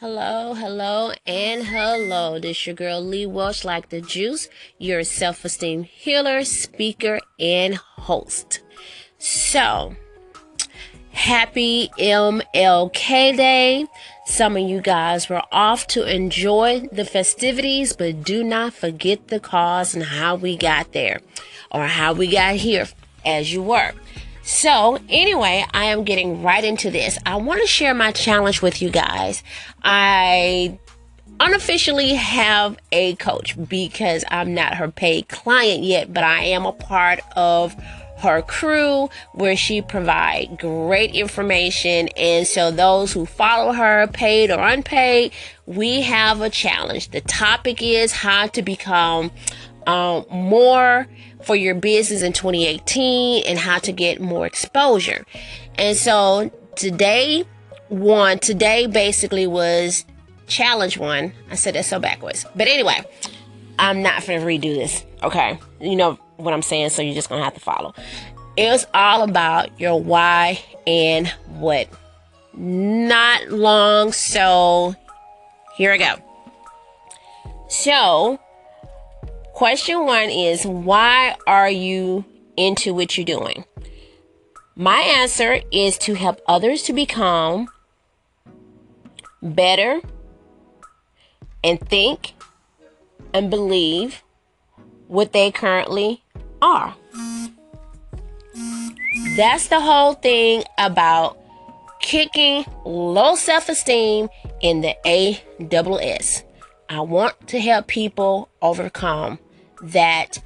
Hello, hello, and hello. This is your girl Lee Welch, like the juice, your self esteem healer, speaker, and host. So, happy MLK Day. Some of you guys were off to enjoy the festivities, but do not forget the cause and how we got there or how we got here as you were. So, anyway, I am getting right into this. I want to share my challenge with you guys. I unofficially have a coach because I'm not her paid client yet, but I am a part of her crew where she provide great information and so those who follow her paid or unpaid we have a challenge the topic is how to become um, more for your business in 2018 and how to get more exposure. And so today, one, today basically was challenge one. I said that so backwards. But anyway, I'm not going to redo this. Okay. You know what I'm saying, so you're just going to have to follow. It's all about your why and what. Not long, so here I go. So, Question one is why are you into what you're doing? My answer is to help others to become better and think and believe what they currently are. That's the whole thing about kicking low self esteem in the ASS. I want to help people overcome that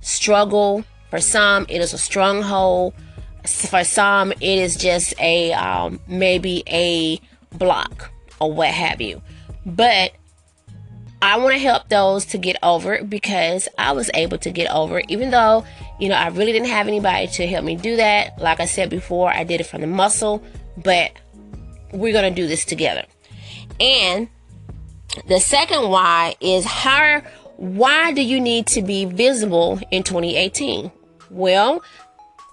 struggle. For some, it is a stronghold. For some, it is just a um, maybe a block or what have you. But I want to help those to get over it because I was able to get over it, even though you know I really didn't have anybody to help me do that. Like I said before, I did it from the muscle, but we're gonna do this together. And the second why is how why do you need to be visible in 2018? Well,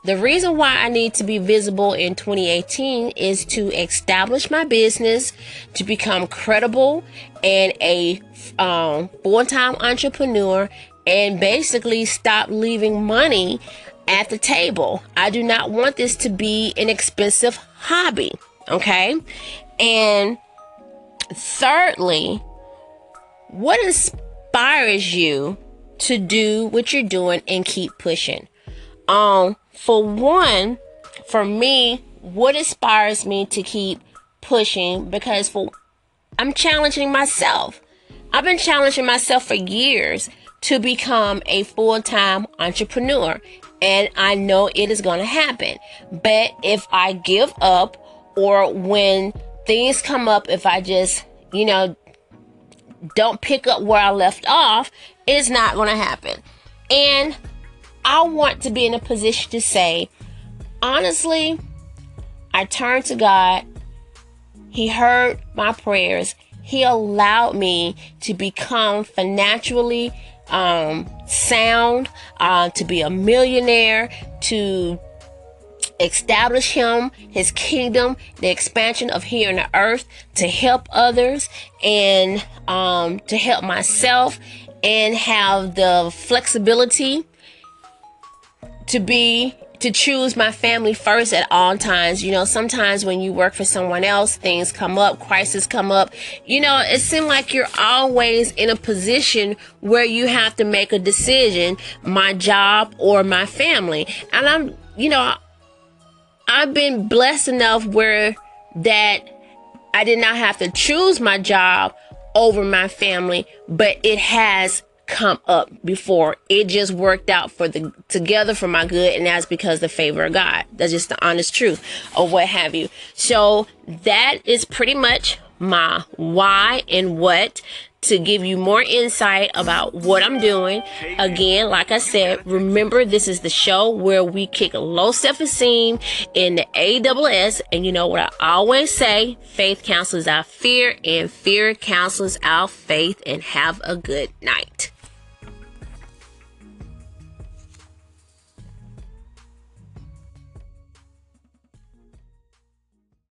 the reason why I need to be visible in 2018 is to establish my business, to become credible and a um, full time entrepreneur, and basically stop leaving money at the table. I do not want this to be an expensive hobby. Okay. And thirdly, what is inspires you to do what you're doing and keep pushing. Um, for one, for me, what inspires me to keep pushing because for I'm challenging myself. I've been challenging myself for years to become a full-time entrepreneur and I know it is going to happen. But if I give up or when things come up if I just, you know, don't pick up where I left off, it's not going to happen. And I want to be in a position to say, honestly, I turned to God. He heard my prayers. He allowed me to become financially um, sound, uh, to be a millionaire, to establish him, his kingdom, the expansion of here on the earth to help others and um, to help myself and have the flexibility to be to choose my family first at all times. You know, sometimes when you work for someone else, things come up, crises come up. You know, it seems like you're always in a position where you have to make a decision, my job or my family. And I'm, you know, I've been blessed enough where that I did not have to choose my job over my family, but it has come up before. It just worked out for the together for my good, and that's because the favor of God. That's just the honest truth, or what have you. So that is pretty much my why and what to give you more insight about what I'm doing. Again, like I said, remember this is the show where we kick low self esteem in the AWS. And you know what I always say faith counsels our fear, and fear counsels our faith. And have a good night.